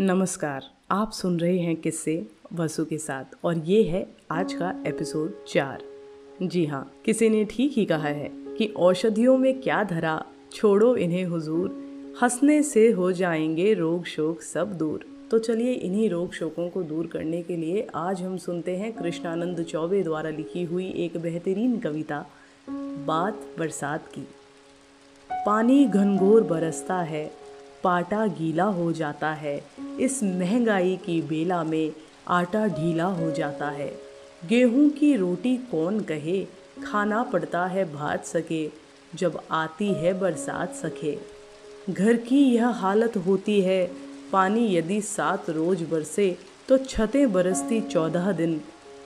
नमस्कार, आप सुन रहे हैं किस्से वसु के साथ और ये है आज का एपिसोड चार। जी हाँ किसी ने ठीक ही कहा है कि औषधियों में क्या धरा, छोड़ो इन्हें हुजूर, हंसने से हो जाएँगे रोग शोक सब दूर। तो चलिए इन्हीं रोग शोकों को दूर करने के लिए आज हम सुनते हैं कृष्णानंद चौबे द्वारा लिखी हुई एक बेहतरीन कविता, बात बरसात की। पानी घनघोर बरसता है पाटा गीला हो जाता है। इस महँगाई की बेला में आटा ढीला हो जाता है। गेहूँ की रोटी कौन कहे? खाना पड़ता है, भात सके। जब आती है, बरसात सके। घर की यह हालत होती है, पानी यदि सात रोज बरसे तो छतें बरसती चौदह दिन,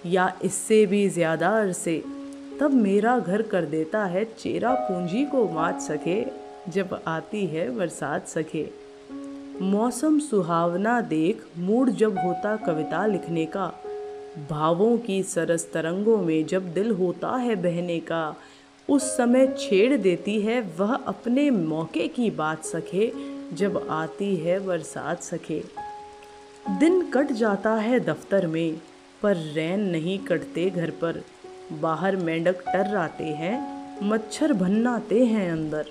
या इससे भी ज़्यादा अरसे। तब मेरा घर कर देता है, चेरा पूंजी को मात सके। जब आती है बरसात सखे। मौसम सुहावना देख मूड जब होता कविता लिखने का। भावों की सरस तरंगों में जब दिल होता है बहने का। उस समय छेड़ देती है वह अपने मौके की बात सखे, जब आती है बरसात सखे। दिन कट जाता है दफ्तर में, पर रैन नहीं कटते घर पर। बाहर मेंढक टर्राते हैं, मच्छर भन्नाते हैं अंदर।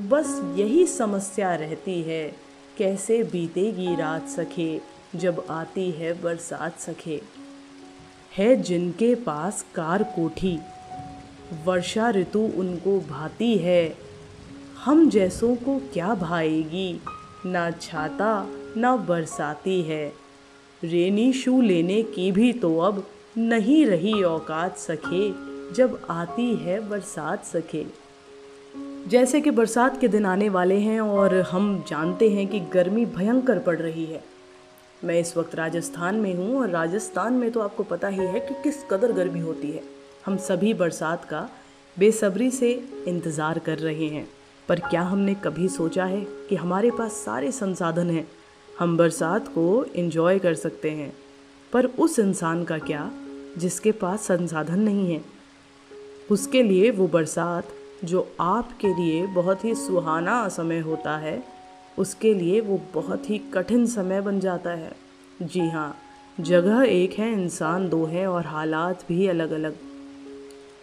बस यही समस्या रहती है। कैसे बीतेगी रात सखे, जब आती है बरसात सखे। है जिनके पास कार कोठी, वर्षा ऋतु उनको भाती है। हम जैसों को क्या भाएगी, ना छाता, ना बरसाती है। रेनी शू लेने की भी तो अब नहीं रही औकात सके जब आती है बरसात सके जैसे कि बरसात के दिन आने वाले हैं और हम जानते हैं कि गर्मी भयंकर पड़ रही है। मैं इस वक्त राजस्थान में हूँ और राजस्थान में तो आपको पता ही है कि किस कदर गर्मी होती है। हम सभी बरसात का बेसब्री से इंतज़ार कर रहे हैं। पर क्या हमने कभी सोचा है कि हमारे पास सारे संसाधन हैं? हम बरसात को इन्जॉय कर सकते हैं। पर उस इंसान का क्या, जिसके पास संसाधन नहीं है? उसके लिए वो बरसात जो आपके लिए बहुत ही सुहाना समय होता है, उसके लिए वो बहुत ही कठिन समय बन जाता है। जी हाँ जगह एक है, इंसान दो है और हालात भी अलग अलग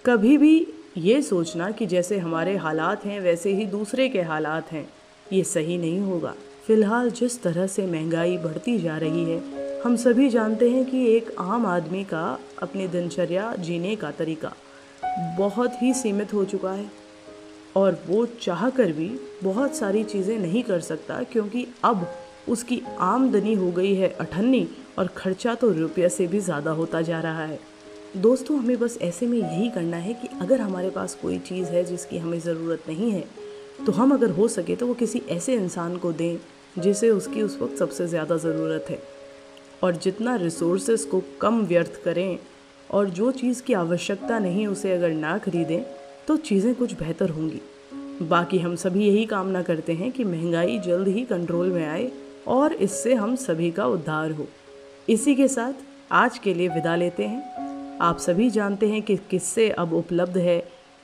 कभी भी ये सोचना कि जैसे हमारे हालात हैं, वैसे ही दूसरे के हालात हैं, ये सही नहीं होगा। फ़िलहाल जिस तरह से महँगाई बढ़ती जा रही है, हम सभी जानते हैं कि एक आम आदमी का अपनी दिनचर्या जीने का तरीका बहुत ही सीमित हो चुका है। और वो चाह कर भी बहुत सारी चीज़ें नहीं कर सकता क्योंकि अब उसकी आमदनी हो गई है अठन्नी और खर्चा तो रुपये से भी ज़्यादा होता जा रहा है। दोस्तों, हमें बस ऐसे में यही करना है कि अगर हमारे पास कोई चीज़ है जिसकी हमें ज़रूरत नहीं है तो हम अगर हो सके तो वो किसी ऐसे इंसान को दें जिसे उसकी उस वक्त सबसे ज़्यादा ज़रूरत है। और जितना रिसोर्सेज को कम व्यर्थ करें और जो चीज़ की आवश्यकता नहीं, उसे अगर ना खरीदें तो चीज़ें कुछ बेहतर होंगी। बाकी हम सभी यही कामना करते हैं कि महँगाई जल्द ही कंट्रोल में आए और इससे हम सभी का उद्धार हो। इसी के साथ आज के लिए विदा लेते हैं। आप सभी जानते हैं कि किससे अब उपलब्ध है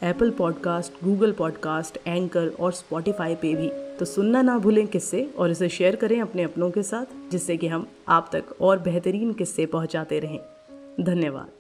Apple podcast Google podcast Anchor और स्पॉटिफाई पे भी। तो सुनना ना भूलें किस्से और इसे शेयर करें अपने अपनों के साथ, जिससे कि हम आप तक और बेहतरीन किस्से पहुंचाते रहें। धन्यवाद।